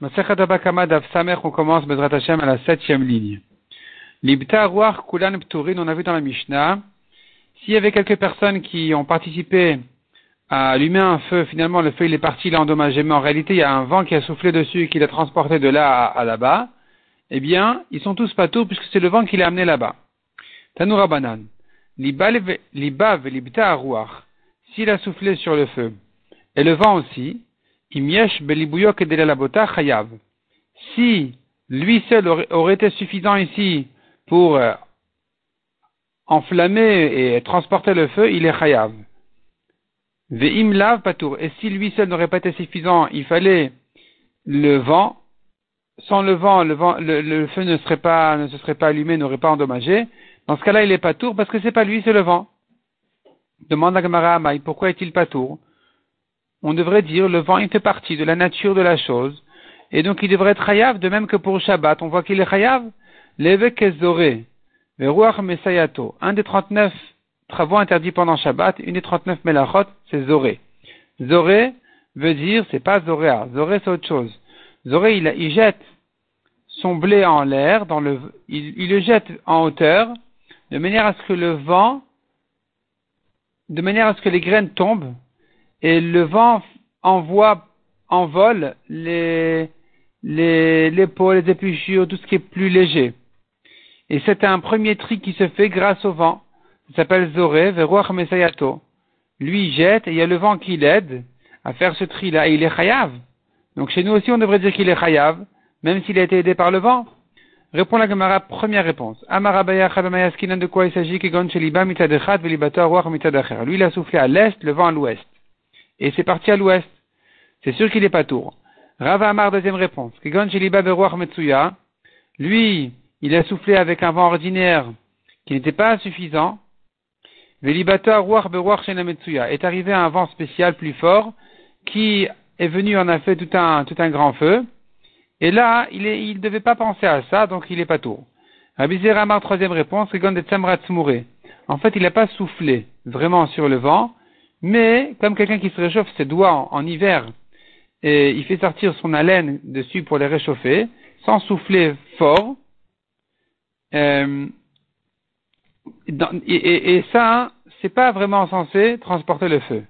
on commence Bezrat Hashem à la septième ligne. Libta Ruach Kulan Pturin, on a vu dans la Mishnah, s'il y avait quelques personnes qui ont participé à allumer un feu, finalement le feu il est parti, il est endommagé, mais en réalité il y a un vent qui a soufflé dessus et qui l'a transporté de là à, là-bas, eh bien, ils sont tous pas puisque c'est le vent qui l'a amené là-bas. Tanoura Banan. Libav Libta Ruach, s'il a soufflé sur le feu, et le vent aussi. Si lui seul aurait, été suffisant ici pour euh, enflammer et transporter le feu, il est chayav. Ve'im patour. Et si lui seul n'aurait pas été suffisant, il fallait le vent. Sans le vent, le, feu ne serait pas, ne se serait pas allumé, n'aurait pas endommagé. Dans ce cas-là, il est patour parce que c'est pas lui, c'est le vent. Demande à Gamara pourquoi est-il patour? On devrait dire le vent il fait partie de la nature de la chose, et donc il devrait être chayav, de même que pour Shabbat, on voit qu'il est chayav. L'évêque Zoré, Veruach Mesayato, un des 39 travaux interdits pendant Shabbat, une des 39 melachot, c'est Zoré. Zoré veut dire, c'est pas Zoréa, Zoré c'est autre chose. Zoré, il, il jette son blé en l'air, dans le, il, il le jette en hauteur, de manière à ce que le vent, de manière à ce que les graines tombent et le vent envoie, envole les, les, les pots, les épluchures, tout ce qui est plus léger. Et c'est un premier tri qui se fait grâce au vent. Ça s'appelle Zoré, Veruach Mesayato. Lui, il jette et il y a le vent qui l'aide à faire ce tri-là et il est chayav. Donc chez nous aussi, on devrait dire qu'il est chayav, même s'il a été aidé par le vent. Répond la Gemara, première réponse. Amarabaya de quoi il s'agit? Lui, il a soufflé à l'est, le vent à l'ouest et c'est parti à l'ouest. C'est sûr qu'il n'est pas tour. Rava Amar, deuxième réponse. Lui, il a soufflé avec un vent ordinaire qui n'était pas suffisant. Velibata est arrivé un vent spécial plus fort qui est venu en a fait tout un, tout un grand feu. Et là, il ne il devait pas penser à ça, donc il n'est pas tour. Rabbi Amar, troisième réponse. En fait, il n'a pas soufflé vraiment sur le vent, mais comme quelqu'un qui se réchauffe ses doigts en, hiver et il fait sortir son haleine dessus pour les réchauffer, sans souffler fort, euh, et, et, ça, c'est pas vraiment censé transporter le feu.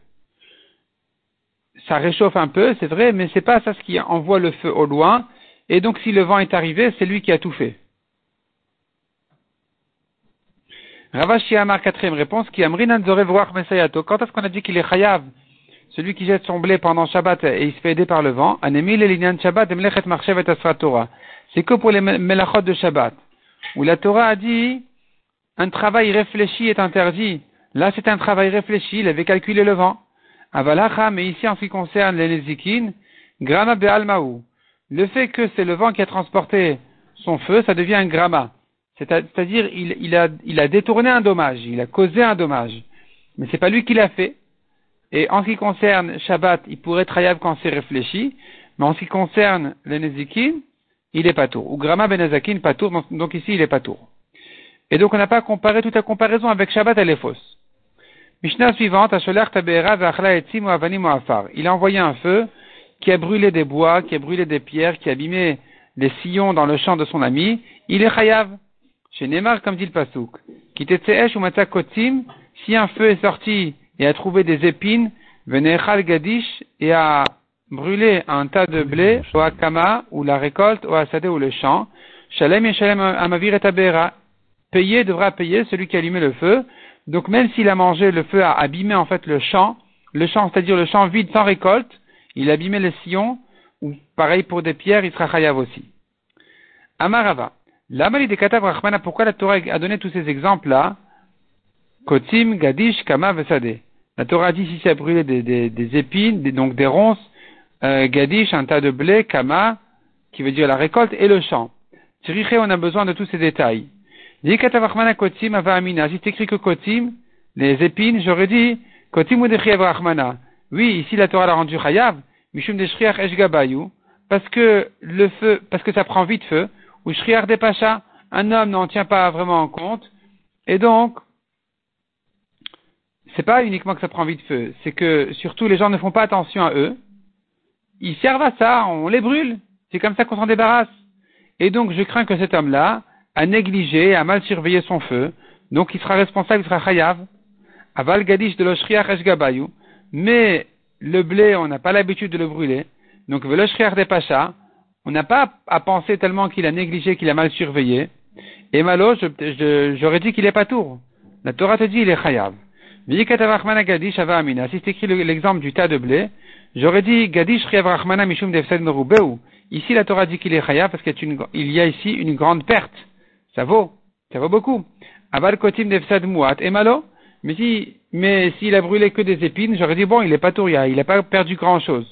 Ça réchauffe un peu, c'est vrai, mais c'est pas ça ce qui envoie le feu au loin. Et donc, si le vent est arrivé, c'est lui qui a tout fait. Ravashi Amar, quatrième réponse, qui amrinan voir mesayato. Quand est-ce qu'on a dit qu'il est chayav, celui qui jette son blé pendant Shabbat et il se fait aider par le vent, Shabbat. C'est que pour les melachot de Shabbat, où la Torah a dit, un travail réfléchi est interdit. Là, c'est un travail réfléchi, il avait calculé le vent. Avalacha, mais ici, en ce qui concerne les nezikin, grama be'almaou. Le fait que c'est le vent qui a transporté son feu, ça devient un grama. C'est-à-dire, il, il, a, il a détourné un dommage, il a causé un dommage. Mais c'est pas lui qui l'a fait. Et en ce qui concerne Shabbat, il pourrait être hayab quand c'est réfléchi, mais en ce qui concerne le Nezikin, il est pas tour. Ou Grama Benezakin, pas tour, donc ici il est pas tour. Et donc on n'a pas comparé, toute la comparaison avec Shabbat, elle est fausse. Mishnah suivante, Il a envoyé un feu qui a brûlé des bois, qui a brûlé des pierres, qui a abîmé les sillons dans le champ de son ami. Il est chayav. Chez Neymar, comme dit le Pasouk, qui ou kotim, si un feu est sorti et a trouvé des épines, venechal gadish et a brûlé un tas de blé, ou à kama, ou la récolte, ou à sadé, ou le champ, shalem et shalem amavir et tabera. Payer devra payer celui qui a allumé le feu. Donc même s'il a mangé, le feu a abîmé en fait le champ, le champ, c'est-à-dire le champ vide sans récolte, il a abîmé les sillons, ou pareil pour des pierres, il sera chayav aussi. Amarava. Rahmana, pourquoi la Torah a donné tous ces exemples-là Kotim, Gadish, Kama, Vesade. La Torah dit si ça brûlé des, des, des épines, des, donc des ronces, euh, Gadish, un tas de blé, Kama, qui veut dire la récolte, et le champ. Tiriche, on a besoin de tous ces détails. Dit Rahmana Kotim, Ava Amina. Si écrit que Kotim, les épines, j'aurais dit Kotim ou Rahmana. Oui, ici la Torah l'a rendu Chayav, Mishum Deshriach Eshgabayu, parce que le feu, parce que ça prend vite feu, ou Shriar des Pacha, un homme n'en tient pas vraiment en compte, et donc, c'est pas uniquement que ça prend vite feu, c'est que surtout les gens ne font pas attention à eux, ils servent à ça, on les brûle, C'est comme ça qu'on s'en débarrasse. Et donc, je crains que cet homme-là a négligé, a mal surveillé son feu. Donc, il sera responsable, il sera chayav. Aval gadish de l'oshriach gabayou. Mais le blé, on n'a pas l'habitude de le brûler. Donc, l'oshriach des pachas, on n'a pas à penser tellement qu'il a négligé, qu'il a mal surveillé. Et malo, j'aurais dit qu'il est pas tour. La Torah te dit, il est chayav. Si c'est écrit l'exemple du tas de blé, j'aurais dit Gadish Mishum Defsed Ici, la Torah dit qu'il est chayav parce qu'il y a ici une grande perte. Ça vaut, ça vaut beaucoup. Aval Kotim Defsed Muat et malo? Mais si, mais s'il a brûlé que des épines, j'aurais dit bon, il est pas touria, il n'a pas perdu grand chose.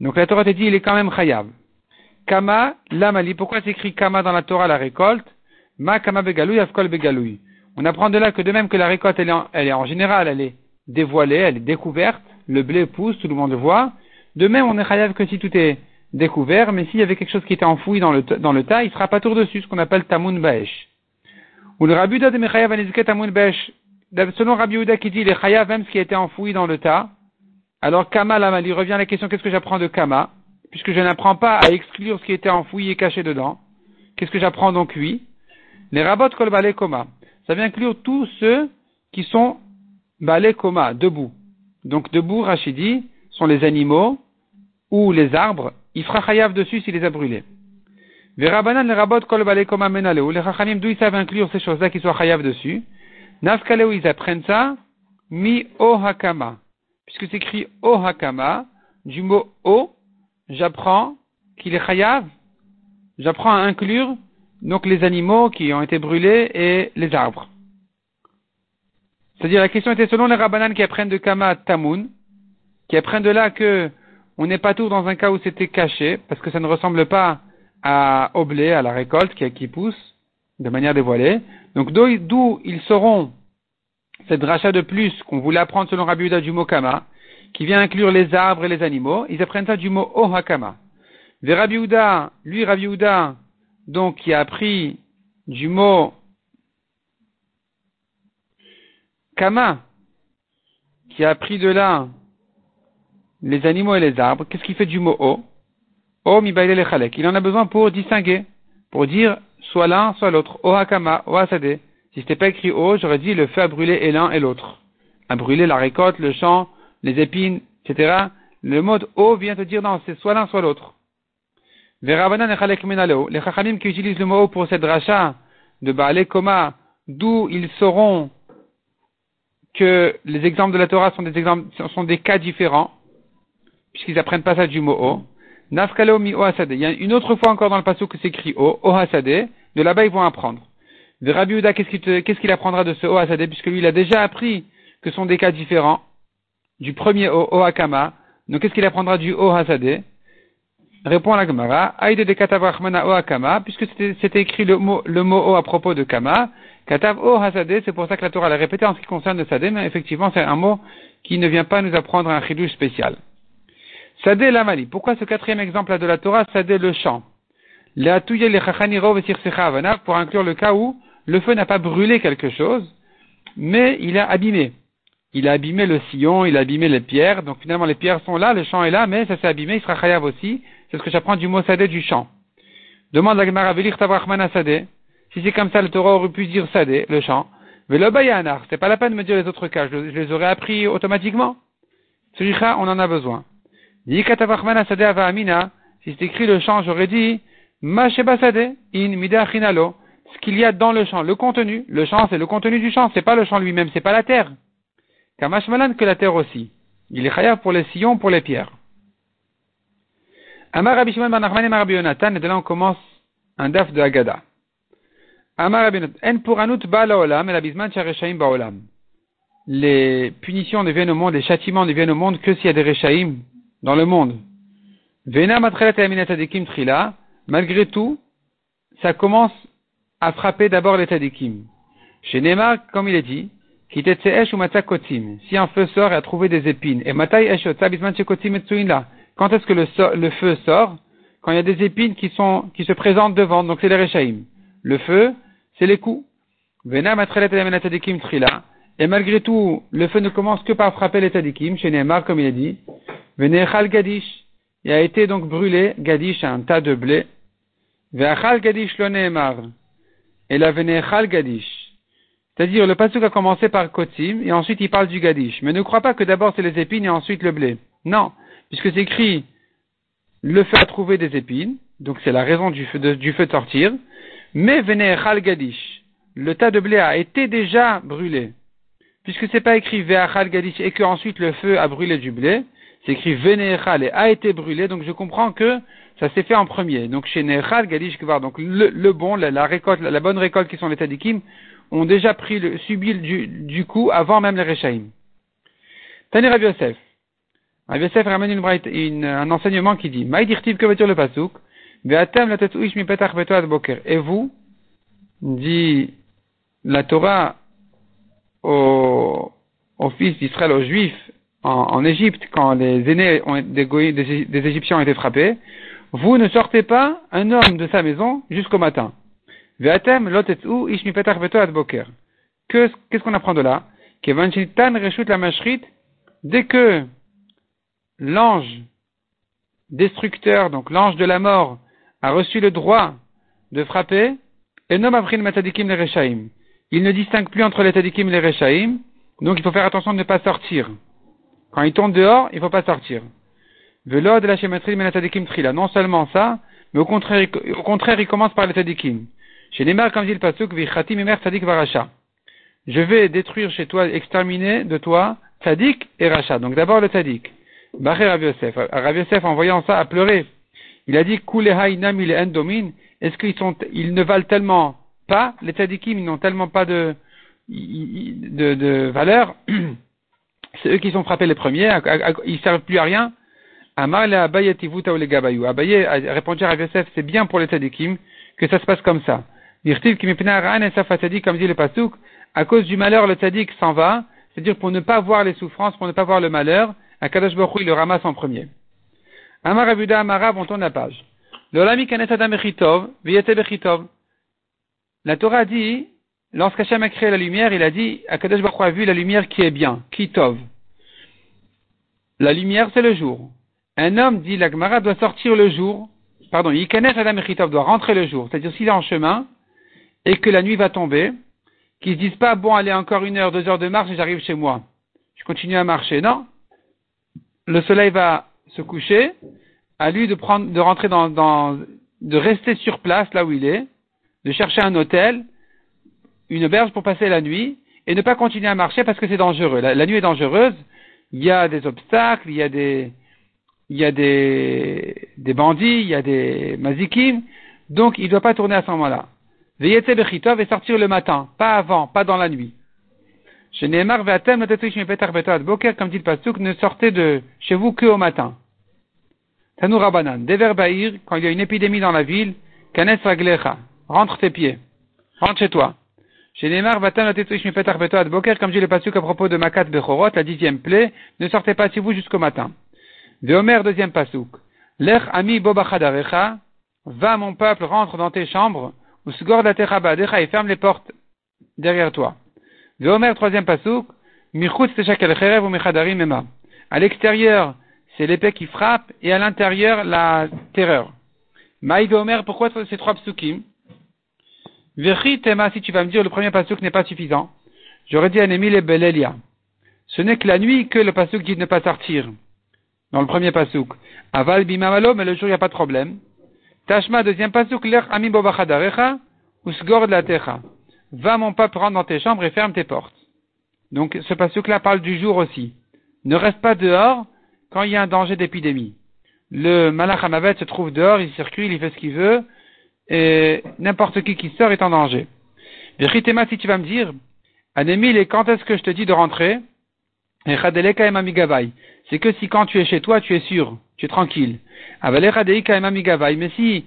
Donc la Torah te dit, il est quand même chayav. Kama, lamali. Pourquoi c'est écrit Kama dans la Torah, la récolte? Ma Kama begalouy, afkol begalouy. On apprend de là que de même que la récolte, elle est, en, en général, elle est dévoilée, elle est découverte, le blé pousse, tout le monde le voit. De même, on est chayav que si tout est découvert, mais s'il y avait quelque chose qui était enfoui dans le, tas, il sera pas tour dessus, ce qu'on appelle tamun baesh. Ou le Rabbi de Mechayav tamun baesh. Selon Rabbi Uda qui dit, il est chayav même ce qui été enfoui dans le tas. Alors, Kama, il revient à la question, qu'est-ce que j'apprends de Kama? Puisque je n'apprends pas à exclure ce qui était enfoui et caché dedans. Qu'est-ce que j'apprends donc, oui? Les rabot kolbale koma ça vient inclure tous ceux qui sont balé coma, debout. Donc debout, Rachidi, sont les animaux ou les arbres. Il fera chayav dessus s'il les a brûlés. Verabanan le rabot kol koma menaleu. Les chachamim d'où ils savent inclure ces choses-là qui soient chayav dessus? Nafkaleu, ils apprennent ça? Mi o hakama. Puisque c'est écrit o hakama, du mot o, j'apprends qu'il est chayav. J'apprends à inclure donc les animaux qui ont été brûlés et les arbres. C'est-à-dire la question était selon les rabbanan qui apprennent de Kama Tamun, qui apprennent de là que on n'est pas tout dans un cas où c'était caché, parce que ça ne ressemble pas à, au à la récolte qui, pousse de manière dévoilée. Donc d'où ils sauront cette dracha de plus qu'on voulait apprendre selon Rabbi Uda du mot Kama, qui vient inclure les arbres et les animaux, ils apprennent ça du mot Ohakama. Vers Rabbi Uda, lui Rabbi Uda, donc qui a appris du mot kama, qui a appris de là les animaux et les arbres, qu'est-ce qu'il fait du mot o? O mi Il en a besoin pour distinguer, pour dire soit l'un, soit l'autre. O hakama, o asade. Si c'était pas écrit o, j'aurais dit le feu a brûlé et l'un et l'autre. A brûlé la récolte, le champ, les épines, etc. Le mot o vient te dire non, c'est soit l'un, soit l'autre. Les chachamim qui utilisent le mot pour cette rachat de Baale Koma, d'où ils sauront que les exemples de la Torah sont des cas différents, puisqu'ils apprennent pas ça du mot o. Nafkaleo mi o Il y a une autre fois encore dans le passage que c'est écrit o, o hasade. De là-bas, ils vont apprendre. De Rabbi qu'est-ce qu'il apprendra de ce o hasade, puisque lui, il a déjà appris que ce sont des cas différents du premier o, o hakama. Donc, qu'est-ce qu'il apprendra du o hasade? Répond la Gemara, Aïde de Katav Rahmana O Akama, puisque c'était écrit le mot, O à propos de Kama, Katav O Hasade, c'est pour ça que la Torah l'a répété en ce qui concerne le Sadé, mais effectivement c'est un mot qui ne vient pas nous apprendre un chidouche spécial. Sadé Lamali, pourquoi ce quatrième exemple de la Torah, Sadé le champ pour inclure le cas où le feu n'a pas brûlé quelque chose, mais il a abîmé. Il a abîmé le sillon, il a abîmé les pierres, donc finalement les pierres sont là, le champ est là, mais ça s'est abîmé, il sera chayav aussi, c'est ce que j'apprends du mot sadé du champ. Demande la Gemara Velir Tavrachmana sadé. Si c'est comme ça, le Torah aurait pu dire sadé, le champ. Velo bayanar. C'est pas la peine de me dire les autres cas. Je, les aurais appris automatiquement. Celui-là, on en a besoin. Dit sadé amina. Si c'est écrit le champ, j'aurais dit, ma sadé, in mida Ce qu'il y a dans le champ, le contenu. Le champ, c'est le contenu du champ. C'est pas le champ lui-même, c'est pas la terre. Kamashmalan que la terre aussi. Il est chayav pour les sillons, pour les pierres. Amar Rabbi Shimon ben Nachman et Rabbi Yonatan, et de là on commence un daf de Agada. Amar Rabbi en pour anut ba laolam, et la bisman shareshaim baolam. Les punitions deviennent au monde, les châtiments deviennent au monde que s'il y a des reshaim dans le monde. Vena matrelet et trila, malgré tout, ça commence à frapper d'abord les tadikim. Chez Neymar, comme il est dit, si un feu sort et a trouvé des épines, et quand est-ce que le, feu sort? Quand il y a des épines qui, sont, qui se présentent devant, donc c'est les Rechaim. Le feu, c'est les coups. Et malgré tout, le feu ne commence que par frapper les tadikim, chez Neymar, comme il a dit. Gadish. il a été donc brûlé, gadish, un tas de blé. Ve'achal gadish lo Et la venechal gadish. C'est-à-dire, le pasuk a commencé par kotim, et ensuite il parle du gadish. Mais ne crois pas que d'abord c'est les épines et ensuite le blé. Non. Puisque c'est écrit, le feu a trouvé des épines, donc c'est la raison du feu de, sortir. Mais venechal gadish. Le tas de blé a été déjà brûlé. Puisque c'est pas écrit ve'achal gadish et que ensuite le feu a brûlé du blé, c'est écrit Venechal et a été brûlé, donc je comprends que ça s'est fait en premier. Donc chez Nechal, Gadish Kvar, donc le, bon, la, récolte, la, bonne récolte qui sont les Tadikim, ont déjà pris le, subi du, du coup avant même les Rechaim. Tani Rabbi Yosef. Rabbi Yosef ramène une, un enseignement qui dit, Maïdirtiv que veut le pasuk, Ve'atem la mi petach boker. Et vous, dit la Torah au, au fils d'Israël, aux Juifs, en, Égypte, quand les aînés des, des, Égyptiens ont été frappés, vous ne sortez pas un homme de sa maison jusqu'au matin. Qu'est-ce qu'on apprend de là? Dès que l'ange destructeur, donc l'ange de la mort, a reçu le droit de frapper, il ne distingue plus entre les tadikim et les rechaim, donc il faut faire attention de ne pas sortir. Quand il tombe dehors, il ne faut pas sortir. Velo de la shematri menatadikim trila. Non seulement ça, mais au contraire, au contraire, il commence par les tadikim. Chez les mères, comme dit le pasuk, vichati varacha. Je vais détruire chez toi, exterminer de toi, tadik et racha. Donc d'abord le tadik. Bachir Rav Yosef. Rav en voyant ça, a pleuré. Il a dit, il endomin. Est-ce qu'ils sont, ils ne valent tellement pas, les tadikim, ils n'ont tellement pas de, de, de valeur? C'est eux qui sont frappés les premiers, ils ne servent plus à rien. Amar Abaye Abaye a répondu à Yosef, c'est bien pour les Tadikim que ça se passe comme ça. Comme dit le Pasuk, à cause du malheur, le Tadik s'en va, c'est-à-dire pour ne pas voir les souffrances, pour ne pas voir le malheur, Akadosh Baruch il le ramasse en premier. Amar Abuda Amara, on tourne la page. La Torah dit, Lorsqu'Hachem a créé la lumière, il a dit, Akadosh Baruch a vu la lumière qui est bien, qui tov. La lumière, c'est le jour. Un homme, dit l'Agmara, doit sortir le jour, pardon, Yikanet Adam Echitov doit rentrer le jour. C'est-à-dire, s'il est en chemin, et que la nuit va tomber, qu'il se dise pas, bon, allez, encore une heure, deux heures de marche et j'arrive chez moi. Je continue à marcher. Non. Le soleil va se coucher, à lui de prendre, de rentrer dans, de rester sur place, là où il est, de chercher un hôtel, une berge pour passer la nuit et ne pas continuer à marcher parce que c'est dangereux. La, nuit est dangereuse, il y a des obstacles, il y a des, il y a des, des bandits, il y a des mazikim, donc il ne doit pas tourner à ce moment-là. Veillez bechitov et sortir le matin, pas avant, pas dans la nuit. Chez Neymar, comme dit le Pasuk, ne sortez de chez vous que au matin. Tanou Rabanan, Dever quand il y a une épidémie dans la ville, Kanes Raglecha, rentre tes pieds, rentre chez toi. Chez Neymar, Vatan Boker, comme dit le pasuk à propos de Makat Bechorot, la dixième plaie, ne sortez pas si vous jusqu'au matin. Veomer, deuxième pasuk. Lech ami bobachadarecha, va mon peuple, rentre dans tes chambres, ou et ferme les portes derrière toi. Troisième. Michutz ou. À l'extérieur, c'est l'épée qui frappe, et à l'intérieur, la terreur. Maïd Omer, pourquoi ces trois psukim? Tema, si tu vas me dire le premier pasuk n'est pas suffisant, j'aurais dit Anémile et Belelia. Ce n'est que la nuit que le pasuk dit de ne pas sortir. Dans le premier pasuk. Aval bimamalo, mais le jour il n'y a pas de problème. Tashma, deuxième pasuk, l'er ami bobachadarecha, usgord la techa. Va mon peuple, rentre dans tes chambres et ferme tes portes. Donc ce pasuk-là parle du jour aussi. Ne reste pas dehors quand il y a un danger d'épidémie. Le malach se trouve dehors, il circule, il fait ce qu'il veut, et n'importe qui qui sort est en danger. Vichitema, si tu vas me dire, Anémile, et quand est-ce que je te dis de rentrer? C'est que si quand tu es chez toi, tu es sûr, tu es tranquille. Mais si,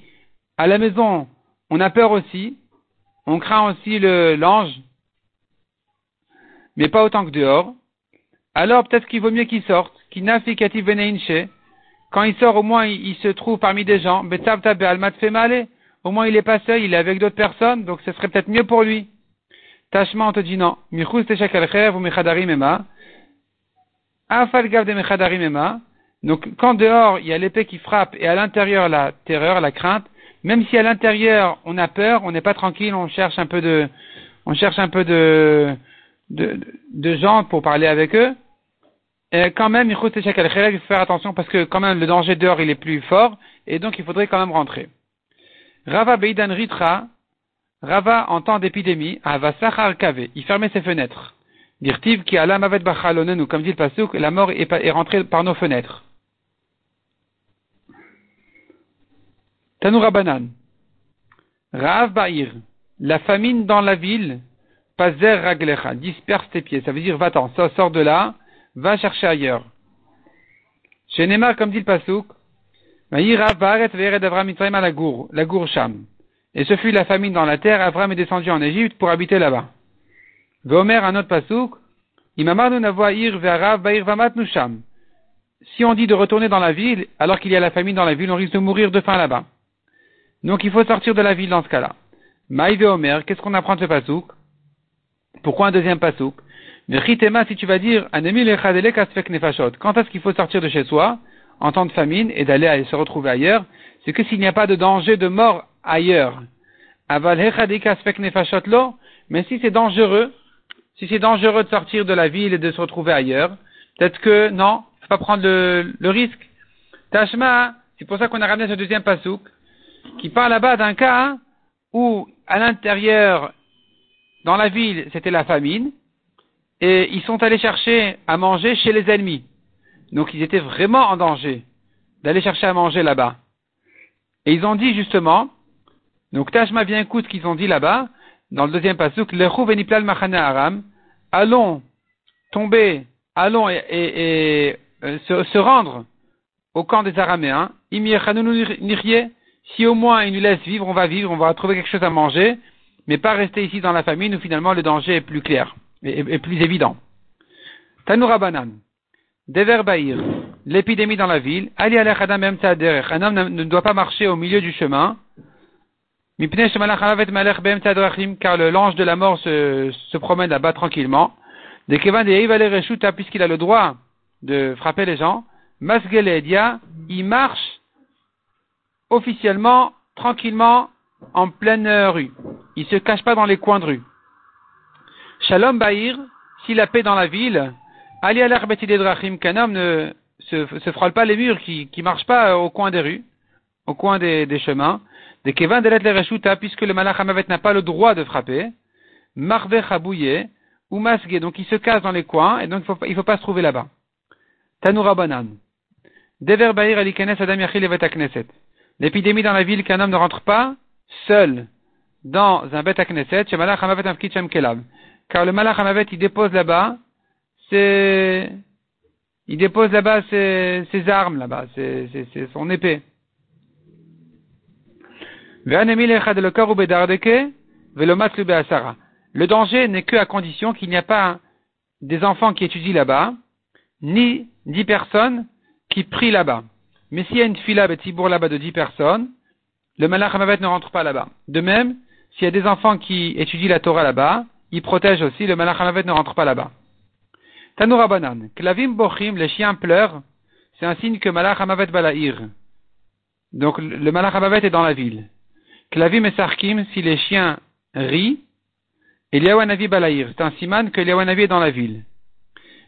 à la maison, on a peur aussi, on craint aussi l'ange, mais pas autant que dehors, alors peut-être qu'il vaut mieux qu'il sorte, qu'il quand il sort, au moins, il, se trouve parmi des gens, au moins, il est pas seul, il est avec d'autres personnes, donc ce serait peut-être mieux pour lui. Tachma, on te dit non. Michus ou mechadarim ema. Afal gav de mechadarim ema. Donc, quand dehors, il y a l'épée qui frappe et à l'intérieur, la terreur, la crainte, même si à l'intérieur, on a peur, on n'est pas tranquille, on cherche un peu de, on cherche un peu de, de, de gens pour parler avec eux, et quand même, il faut faire attention parce que quand même le danger dehors il est plus fort et donc il faudrait quand même rentrer. Rava Beidan Ritra, Rava en temps d'épidémie, Avasachar Kave, il fermait ses fenêtres. Dirtiv qui a mavet ou comme dit le pasuk, la mort est, est rentrée par nos fenêtres. Tanoura Banan. Ba'ir, la famine dans la ville, Pazer Raglecha, disperse tes pieds. Ça veut dire, va-t'en, sors de là, va chercher ailleurs. Chez Neymar, comme dit le Pasuk, la gour Sham. Et ce fut la famine dans la terre, Avram est descendu en Égypte pour habiter là-bas. Vomer, un autre Pasuk. Si on dit de retourner dans la ville, alors qu'il y a la famine dans la ville, on risque de mourir de faim là-bas. Donc il faut sortir de la ville dans ce cas-là. Maïve Omer, qu'est-ce qu'on apprend de ce Pasuk? Pourquoi un deuxième Pasuk? Si tu vas dire, quand est-ce qu'il faut sortir de chez soi, en temps de famine, et d'aller se retrouver ailleurs, c'est que s'il n'y a pas de danger de mort ailleurs. Mais si c'est dangereux, si c'est dangereux de sortir de la ville et de se retrouver ailleurs, peut-être que non, il faut pas prendre le, risque. Tashma, c'est pour ça qu'on a ramené ce deuxième pasouk, qui parle là-bas d'un cas où, à l'intérieur, dans la ville, c'était la famine, et ils sont allés chercher à manger chez les ennemis. Donc ils étaient vraiment en danger d'aller chercher à manger là-bas. Et ils ont dit justement, donc Tashma bien écoute ce qu'ils ont dit là-bas, dans le deuxième passage, aram, allons tomber, allons et, euh, se, rendre au camp des Araméens, si au moins ils nous laissent vivre, on va vivre, on va trouver quelque chose à manger, mais pas rester ici dans la famine où finalement le danger est plus clair est, plus évident. Tanoura Banan. Dever. L'épidémie dans la ville. Ali Un homme ne doit pas marcher au milieu du chemin. Car le l'ange de la mort se, promène là-bas tranquillement. De de puisqu'il a le droit de frapper les gens. Masgeledia, il marche officiellement, tranquillement, en pleine rue. Il se cache pas dans les coins de rue. Shalom Bahir, si la paix dans la ville, Ali al drachim, qu'un homme ne se, frôle pas les murs, qui ne marche pas au coin des rues, au coin des chemins, de Kevan de le puisque le Malach n'a pas le droit de frapper, Marve Chabouye, ou Masge, donc il se casse dans les coins, et donc il faut, il faut pas se trouver là-bas. Tanoura Banan. Dever Bahir Alikenes Adam Yachil Knesset. L'épidémie dans la ville qu'un homme ne rentre pas seul dans un Bet Knesset, chez Malach Hamavet Amkit Kelab car le Malach Hamavet, il dépose là-bas c'est il dépose là-bas ses, ses, armes là-bas, c'est son épée. Le danger n'est que à condition qu'il n'y a pas des enfants qui étudient là-bas, ni dix personnes qui prient là-bas. Mais s'il y a une fila betibour là-bas de dix personnes, le malach hamavet ne rentre pas là-bas. De même, s'il y a des enfants qui étudient la Torah là-bas, il protège aussi, le Malach ne rentre pas là-bas. Tanoura Banan, Klavim Bochim, les chiens pleurent, c'est un signe que Malach Hamavet Balaïr. Donc le Malach Hamavet est dans la ville. Klavim et Sarkim, si les chiens rient, Eliawanavi Balaïr, c'est un siman que Eliawanavi est dans la ville.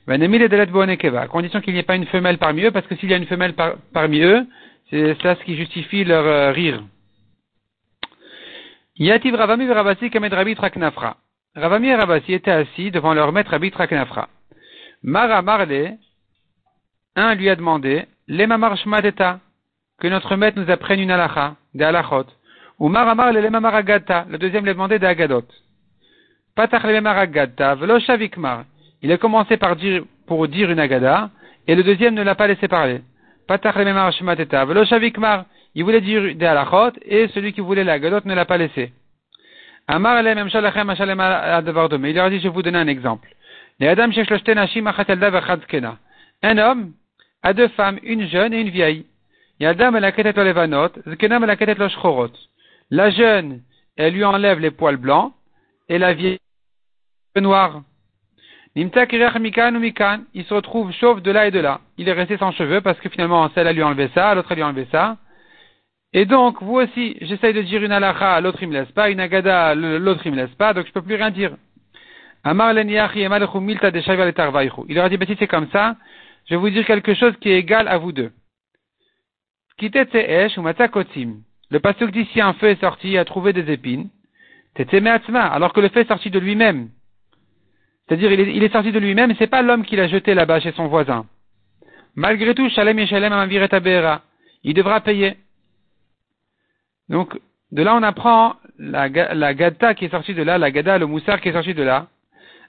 À condition qu'il n'y ait pas une femelle parmi eux, parce que s'il y a une femelle parmi eux, c'est cela ce qui justifie leur euh, rire. Yativ Ravami Ravasi Kamed Rabbi Traknafra. Ravami et Ravasi étaient assis devant leur maître Abitra Kenafra. Mara Marle, un lui a demandé, Lemamar Shmadeta, que notre maître nous apprenne une halacha, des halachot. Lemamar Agata, le deuxième lui a demandé des agadot. Patach Lemamar Agata, Velo Shavikmar. Il a commencé par dire, pour dire une agada, et le deuxième ne l'a pas laissé parler. Patach Lemamar Shmadeta, Velo Shavikmar. Il voulait dire des halachot, et celui qui voulait l'agadot ne l'a pas laissé. Amar Il leur a dit, je vais vous donner un exemple. Un homme a deux femmes, une jeune et une vieille. La jeune, elle lui enlève les poils blancs, et la vieille, mikan, il se retrouve chauve de là et de là. Il est resté sans cheveux parce que finalement, celle a lui enlevé ça, l'autre lui a enlevé ça. Et donc, vous aussi, j'essaye de dire une alacha, l'autre il me laisse pas, une agada, l'autre il me laisse pas, donc je peux plus rien dire. Il aurait dit, bah, si c'est comme ça, je vais vous dire quelque chose qui est égal à vous deux. Le pasteur dit si un feu est sorti, a trouvé des épines, alors que le feu est sorti de lui-même. C'est-à-dire, il est, sorti de lui-même, c'est pas l'homme qui l'a jeté là-bas chez son voisin. Malgré tout, Shalem et Shalem Il devra payer. Donc, de là, on apprend la, la qui est sortie de là, la gada, le moussard qui est sorti de là.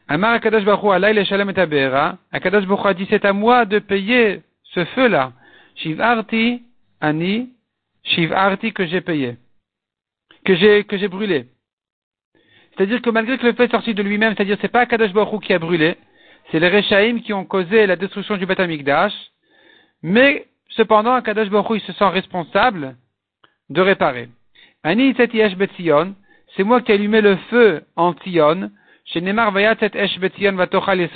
Amar Akadash Baruch Allah, il Shalem et Akadash Baruch dit, c'est à moi de payer ce feu-là. Shivarti, Ani, Shivarti que j'ai payé. Que j'ai, que j'ai brûlé. C'est-à-dire que malgré que le feu est sorti de lui-même, c'est-à-dire c'est pas Akadash Baruch qui a brûlé, c'est les Rechaim qui ont causé la destruction du Beth Amikdash, mais cependant Akadash Baruch il se sent responsable de réparer. Ani c'est moi qui ai allumé le feu en Tion, chez Nemar Vayatet Esh Betzion Vatochal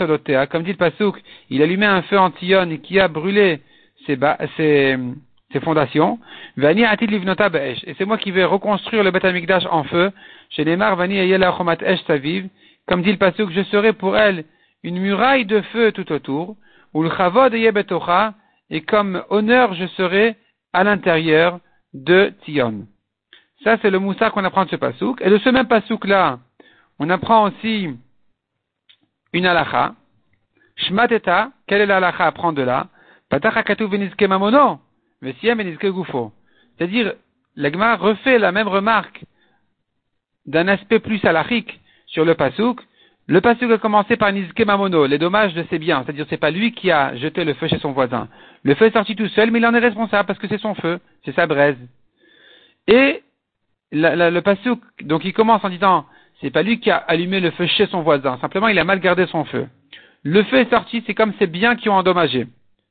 comme dit le Pasuk, il allumait un feu en Tion et qui a brûlé ses, ses, ses fondations. Vani Atit Livnota et c'est moi qui vais reconstruire le Beth Amikdash en feu, chez Nemar Vani Ayela Esh Saviv, comme dit le Pasuk, je serai pour elle une muraille de feu tout autour, ou le Chavod Yebetocha, et comme honneur je serai à l'intérieur de Tion. Ça, c'est le moussa qu'on apprend de ce pasouk. Et de ce même pasouk-là, on apprend aussi une halakha. Shmateta, quelle est la halakha à apprendre de là? Patachakatu venizke mamono. C'est-à-dire, l'agma refait la même remarque d'un aspect plus halachique sur le pasouk. Le pasouk a commencé par nizke mamono, les dommages de ses biens. C'est-à-dire, c'est pas lui qui a jeté le feu chez son voisin. Le feu est sorti tout seul, mais il en est responsable parce que c'est son feu, c'est sa braise. Et le pasuk, donc il commence en disant, c'est pas lui qui a allumé le feu chez son voisin, simplement il a mal gardé son feu. Le feu est sorti, c'est comme ses biens qui ont endommagé.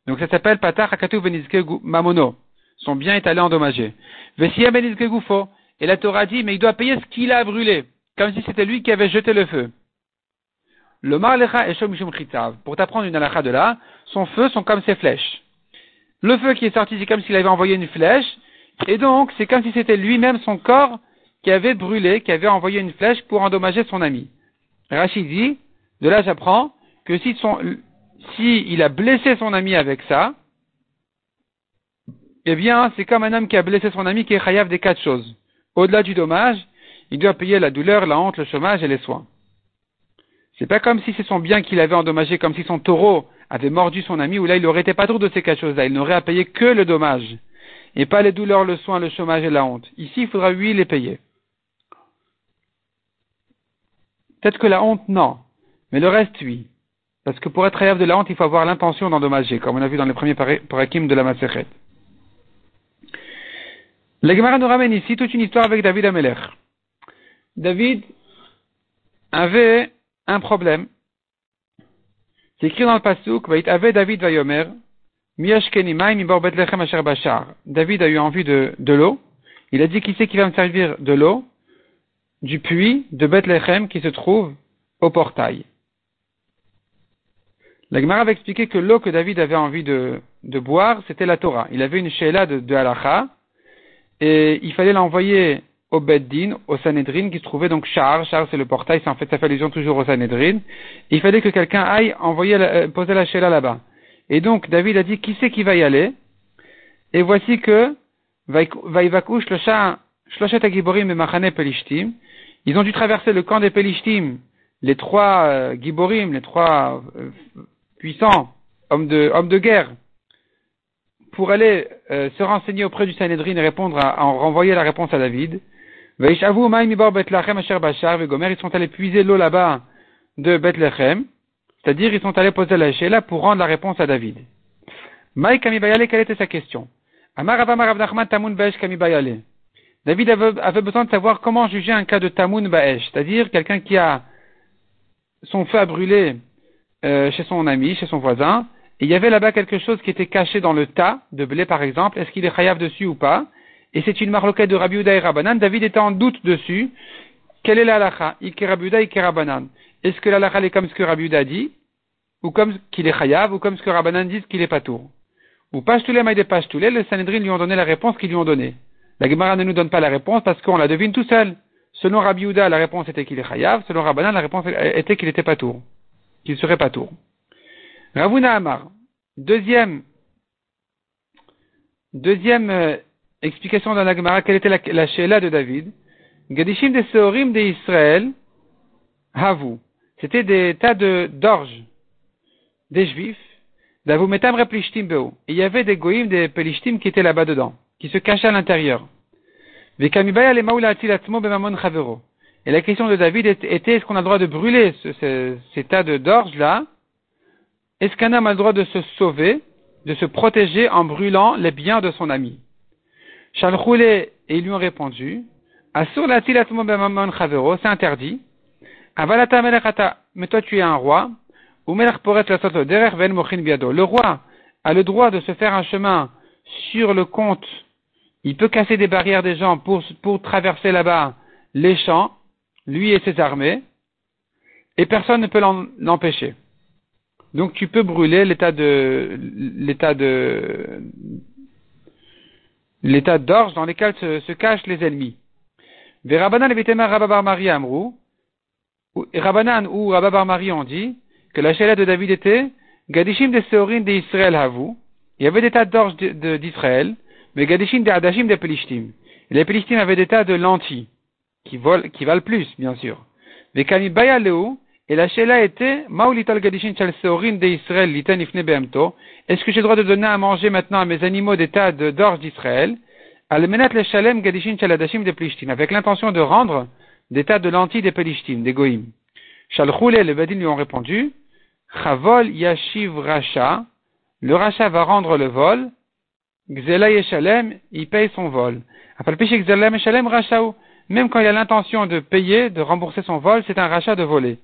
Donc ça s'appelle Patar Hakatu Benizke Mamono. Son bien est allé endommager. Vesia Benizke Gufo. Et la Torah dit, mais il doit payer ce qu'il a brûlé, comme si c'était lui qui avait jeté le feu. Le Marlecha et Mishum Pour t'apprendre une halakha de là, son feu sont comme ses flèches. Le feu qui est sorti, c'est comme s'il avait envoyé une flèche, et donc c'est comme si c'était lui-même son corps qui avait brûlé, qui avait envoyé une flèche pour endommager son ami. Rachid dit, de là j'apprends que si, son, si il a blessé son ami avec ça, eh bien c'est comme un homme qui a blessé son ami qui est chayav des quatre choses. Au-delà du dommage, il doit payer la douleur, la honte, le chômage et les soins. C'est pas comme si c'est son bien qu'il avait endommagé, comme si son taureau avait mordu son ami, ou là il n'aurait été pas trop de ces quatre choses-là, il n'aurait à payer que le dommage, et pas les douleurs, le soin, le chômage et la honte. Ici, il faudra lui les payer. Peut-être que la honte, non, mais le reste, oui. Parce que pour être rêve de la honte, il faut avoir l'intention d'endommager, comme on a vu dans les premiers parakim de la Maseret. La Gemara nous ramène ici toute une histoire avec David Ameler. David avait un problème. C'est écrit dans le Pasuk, avait David Vayomer, David a eu envie de, de l'eau. Il a dit qui c'est qui va me servir de l'eau? Du puits de Bethléem qui se trouve au portail. La Gemara avait expliqué que l'eau que David avait envie de, boire, c'était la Torah. Il avait une sheila de, de halacha, et il fallait l'envoyer au Beddin, au Sanhedrin, qui se trouvait donc Char. Char, c'est le portail, c'est en fait, ça fait allusion toujours au Sanhedrin. Il fallait que quelqu'un aille envoyer, euh, poser la sheila là-bas. Et donc, David a dit, qui c'est qui va y aller? Et voici que, Vaïvakush, le chat, Shloshet Agiborim et Machane Pelishtim, ils ont dû traverser le camp des Pelishtim, les trois euh, Giborim, les trois euh, puissants hommes de, hommes de guerre, pour aller euh, se renseigner auprès du Sanhedrin et répondre à, en renvoyer la réponse à David. Ils sont allés puiser l'eau là-bas de Bethlehem, c'est-à-dire ils sont allés poser la là pour rendre la réponse à David. Maï Kamibayale, quelle était sa question? David avait, besoin de savoir comment juger un cas de Tamun Baesh, c'est-à-dire quelqu'un qui a son feu à brûler euh, chez son ami, chez son voisin, et il y avait là-bas quelque chose qui était caché dans le tas de blé, par exemple, est-ce qu'il est chayav dessus ou pas? Et c'est une marloquette de Rabbi et Rabanan. David était en doute dessus. Quelle est la halakha? Ike Rabbi Est-ce que la halakha est comme ce que Rabbi dit? Ou comme qu'il est chayav, ou comme ce que Rabbanan dit qu'il est patour. Ou Pashtoulé Maïde Pashtoulé, les Sanhedrin lui ont donné la réponse qu'ils lui ont donnée. La Gemara ne nous donne pas la réponse parce qu'on la devine tout seul. Selon Rabbi la réponse était qu'il est chayav. Selon Rabbanan, la réponse était qu'il était patour. Qu'il serait patour. Ravuna Amar. Deuxième, deuxième euh, explication dans la quelle était la, la de David? Gadishim des Seorim de Israël, Havu. C'était des tas de d'orge des Juifs. Davumetam replishtim beo. Il y avait des goïms, des pelishtim qui étaient là-bas dedans, qui se cachaient à l'intérieur. Et la question de David était, est-ce qu'on a le droit de brûler ces tas de d'orge là? Est-ce qu'un homme a le droit de se sauver, de se protéger en brûlant les biens de son ami? Chalchoulé, et ils lui ont répondu, c'est interdit. Mais toi tu es un roi. Le roi a le droit de se faire un chemin sur le compte. Il peut casser des barrières des gens pour, pour traverser là-bas les champs, lui et ses armées, et personne ne peut l'empêcher. Donc tu peux brûler l'état de l'état de l'état d'orge dans lequel se, cachent les ennemis. Rabanan ou Rababar Mari ont dit que la de David était Gadishim de Seorin d'Israël Havu. Il y avait des tas d'orge d'Israël, mais Gadishim de Adashim de Pelishtim. Les Pelishtim avaient des tas de lentilles, qui, volent, qui valent plus, bien sûr. Mais Kanibaya Leu, et la chéla était Maulital Gadishim Chal Seorin d'Israël Liten Ifne Behemto. Est-ce que j'ai le droit de donner à manger maintenant à mes animaux des tas d'orge d'Israël? le Shalem Gadishin Chaladashim de Plishtim, avec l'intention de rendre des tas de lentilles des Pelishtim, des Goïm. Shalchoule et le Badin lui ont répondu, Chavol Yashiv Racha, le Racha va rendre le vol, Gzela Yeshalem, il paye son vol. Après Gzela Yeshalem Rachao, même quand il a l'intention de payer, de rembourser son vol, c'est un rachat de voler.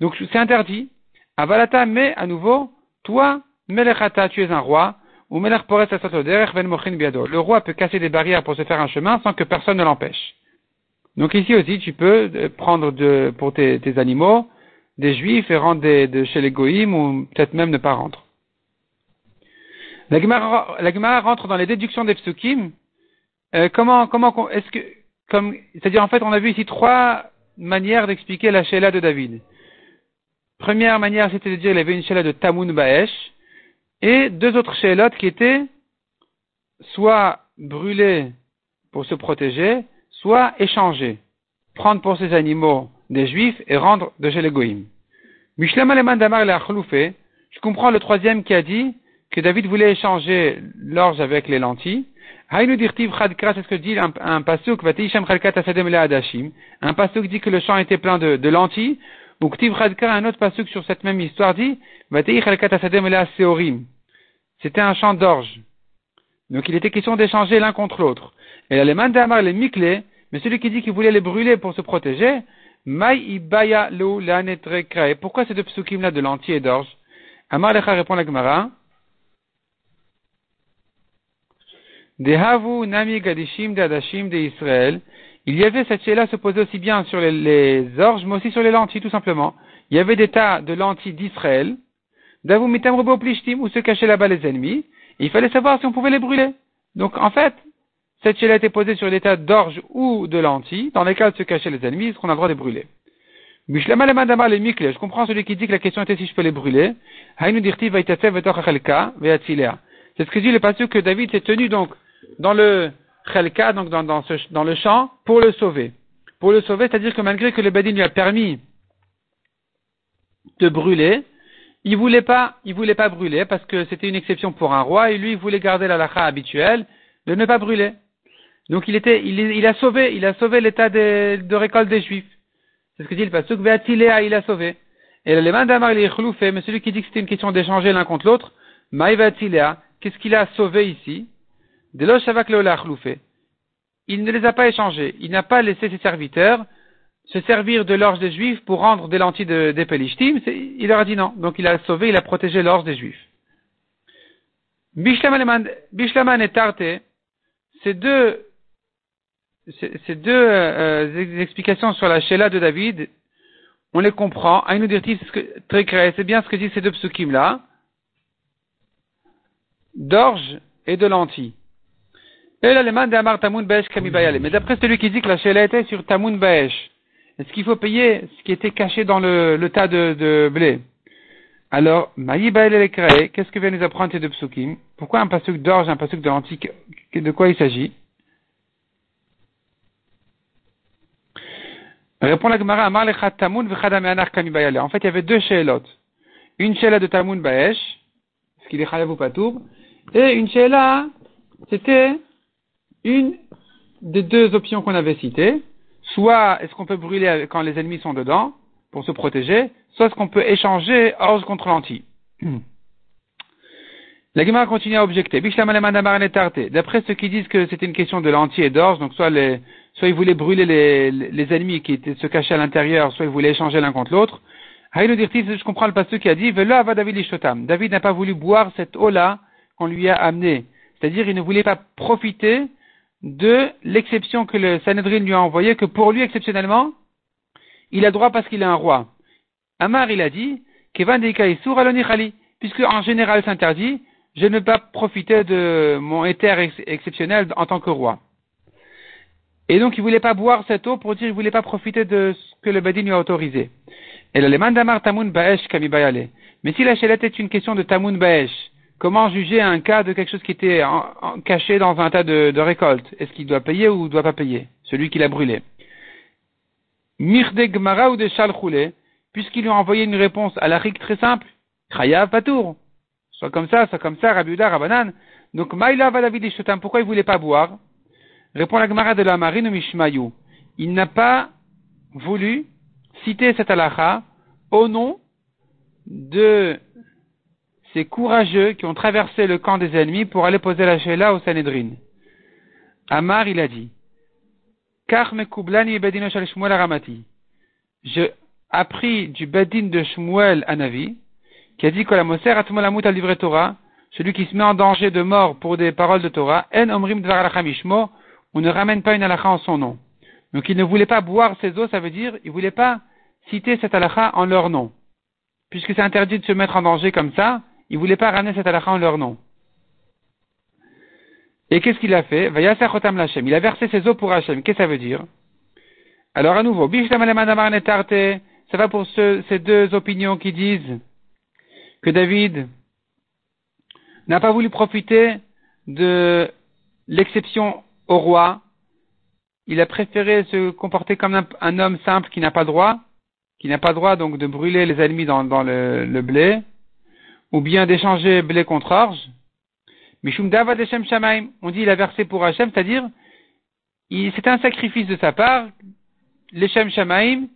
Donc c'est interdit. Avalata, mais à nouveau, toi, Melechata, tu es un roi, le roi peut casser des barrières pour se faire un chemin sans que personne ne l'empêche. Donc ici aussi, tu peux euh, prendre de, pour tes, animaux des juifs et rendre de chez les goïms ou peut-être même ne pas rendre. La Gemara, rentre dans les déductions des psukim. Euh, comment, comment, est-ce que, c'est-à-dire en fait, on a vu ici trois manières d'expliquer la Sheila de David. Première manière, c'était de dire qu'il avait une Sheila de Tamun Baesh et deux autres shélotes qui étaient soit brûlés pour se protéger, soit échangés, prendre pour ces animaux des juifs et rendre de chez les goïms. Je comprends le troisième qui a dit que David voulait échanger l'orge avec les lentilles. c'est ce que dit un, un pasuk, un pasuk dit que le champ était plein de, lentilles, ou un autre pasuk sur cette même histoire dit, c'était un champ d'orge. Donc il était question d'échanger l'un contre l'autre. Et l'Allemand d'Amar les mikle, mais celui qui dit qu'il voulait les brûler pour se protéger, Mai ibaya lo Pourquoi ces deux psukim là de l'entier et d'orge? Amar lecha répond la Gemara. Dehavu nami gadishim de adashim de Israël. Il y avait cette chez-là se posait aussi bien sur les, les, orges, mais aussi sur les lentilles, tout simplement. Il y avait des tas de lentilles d'Israël, d'avou mitam plishtim, où se cachaient là-bas les ennemis. il fallait savoir si on pouvait les brûler. Donc, en fait, cette chez-là était posée sur des tas d'orges ou de lentilles, dans lesquels se cachaient les ennemis, est-ce qu'on a le droit de les brûler? Je comprends celui qui dit que la question était si je peux les brûler. C'est ce que dit le passage que David s'est tenu donc dans le Chelka, donc dans, ce, dans, le champ, pour le sauver. Pour le sauver, c'est-à-dire que malgré que le Badin lui a permis de brûler, il voulait pas, il voulait pas brûler parce que c'était une exception pour un roi et lui il voulait garder la lacha habituelle de ne pas brûler. Donc il était, il, il a sauvé, il a sauvé l'état de, de, récolte des juifs. C'est ce que dit le pasuk, il a sauvé. Et le d'Amar il est mais celui qui dit que c'était une question d'échanger l'un contre l'autre, Maïva qu'est-ce qu'il a sauvé ici? Il ne les a pas échangés. Il n'a pas laissé ses serviteurs se servir de l'orge des Juifs pour rendre des lentilles de, des Pelishtim. Il leur a dit non. Donc il a sauvé, il a protégé l'orge des Juifs. Bishlaman et Tarte, ces deux, ces deux euh, explications sur la Sheila de David on les comprend. Aïnou dirti, très clair, c'est bien ce que disent ces deux psukim là. D'orge et de lentilles. Et là, de Amar Tamoun Baesh Mais d'après celui qui dit que la Sheila était sur Tamoun Baesh, est-ce qu'il faut payer ce qui était caché dans le, le tas de, de blé? Alors, qu'est-ce que vient nous apprendre ces deux psukim? Pourquoi un pasuk d'orge un pasuk de lentilles De quoi il s'agit? Répond la Gemara, Amar Tamoun Kamibayale. En fait, il y avait deux Sheelot. Une Sheela de Tamoun Baesh, ce qu'il est Chayav ou Patoub, et une Sheela, c'était une des deux options qu'on avait citées. Soit est-ce qu'on peut brûler quand les ennemis sont dedans pour se protéger, soit est-ce qu'on peut échanger orge contre lentilles. La Gemara continue à objecter. D'après ceux qui disent que c'était une question de lentilles et d'orge, donc soit ils voulaient brûler les, les, ennemis qui étaient, se cachaient à l'intérieur, soit ils voulaient échanger l'un contre l'autre. Je comprends le pasteur qui a dit, David n'a pas voulu boire cette eau-là qu'on lui a amenée. C'est-à-dire, il ne voulait pas profiter de l'exception que le Sanhedrin lui a envoyée, que pour lui, exceptionnellement, il a droit parce qu'il est un roi. Amar, il a dit, puisque en général s'interdit, je ne peux pas profiter de mon éther exceptionnel en tant que roi. Et donc, il voulait pas boire cette eau pour dire qu'il voulait pas profiter de ce que le Badin lui a autorisé. Et Mandamar Tamun Baesh Kamibayale. Mais si la chelette est une question de Tamun Baesh, comment juger un cas de quelque chose qui était caché dans un tas de, de récoltes? Est-ce qu'il doit payer ou ne doit pas payer? Celui qui l'a brûlé. Mirde Gmara ou de Chalchoulé, puisqu'il lui a envoyé une réponse à la très simple, Chayav Patour. Soit comme ça, soit comme ça, Rabiuda, Rabanan. Donc, Maïla Valavid pourquoi il voulait pas boire? Répond la Gemara de la Marine Mishmayu. Il n'a pas voulu citer cette halakha au nom de ces courageux qui ont traversé le camp des ennemis pour aller poser la Sheila au Sanhedrin. Amar, il a dit. Je appris du bedin de Shmuel Anavi, qui a dit que la Moser atmolamut al Torah, celui qui se met en danger de mort pour des paroles de Torah, en omrim dvar on ne ramène pas une halakha en son nom. Donc il ne voulait pas boire ces eaux, ça veut dire, il ne voulait pas citer cette halakha en leur nom. Puisque c'est interdit de se mettre en danger comme ça, il ne voulait pas ramener cette halakha en leur nom. Et qu'est-ce qu'il a fait Il a versé ses eaux pour Hachem. Qu'est-ce que ça veut dire Alors à nouveau, ça va pour ces deux opinions qui disent que David n'a pas voulu profiter de l'exception au roi, il a préféré se comporter comme un, homme simple qui n'a pas droit, qui n'a pas droit donc de brûler les ennemis dans, le, blé, ou bien d'échanger blé contre orge. Mishum Dava Shamaim, on dit il a versé pour Hachem, c'est-à-dire, c'est un sacrifice de sa part, l'Eshem Shamaim,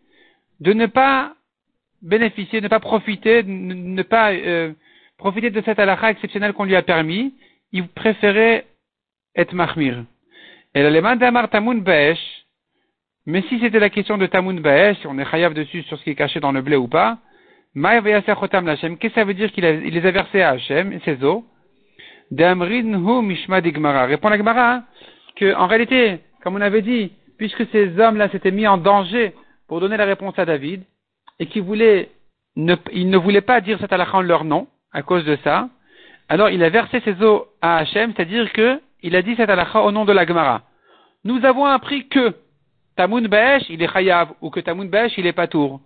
de ne pas bénéficier, ne pas profiter, ne pas euh, profiter de cette halakha exceptionnelle qu'on lui a permis, il préférait être mahmir. Et l'élément d'Amar Tamun Be'esh, mais si c'était la question de Tamun Be'esh, on est chayav dessus sur ce qui est caché dans le blé ou pas, qu'est-ce que ça veut dire qu'il les a versés à Hachem, ses eaux? Mishma. Répond la Gemara que, en réalité, comme on avait dit, puisque ces hommes-là s'étaient mis en danger pour donner la réponse à David, et qu'ils voulaient, ne, ils ne voulaient pas dire cet halakha en leur nom, à cause de ça, alors il a versé ses eaux à Hachem, c'est-à-dire que il a dit cette halakha au nom de la Gemara. Nous avons appris que Tamun Be'esh, il est chayav, ou que Tamun Be'esh, il est patour.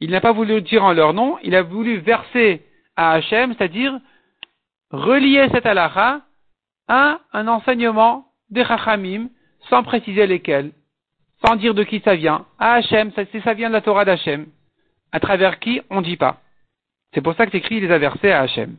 Il n'a pas voulu dire en leur nom, il a voulu verser à Hachem, c'est-à-dire relier cette halakha à un enseignement des Chachamim, sans préciser lesquels, sans dire de qui ça vient. À Hachem, ça, ça vient de la Torah d'Hachem. À travers qui, on ne dit pas. C'est pour ça que c'est il les a versés à Hachem.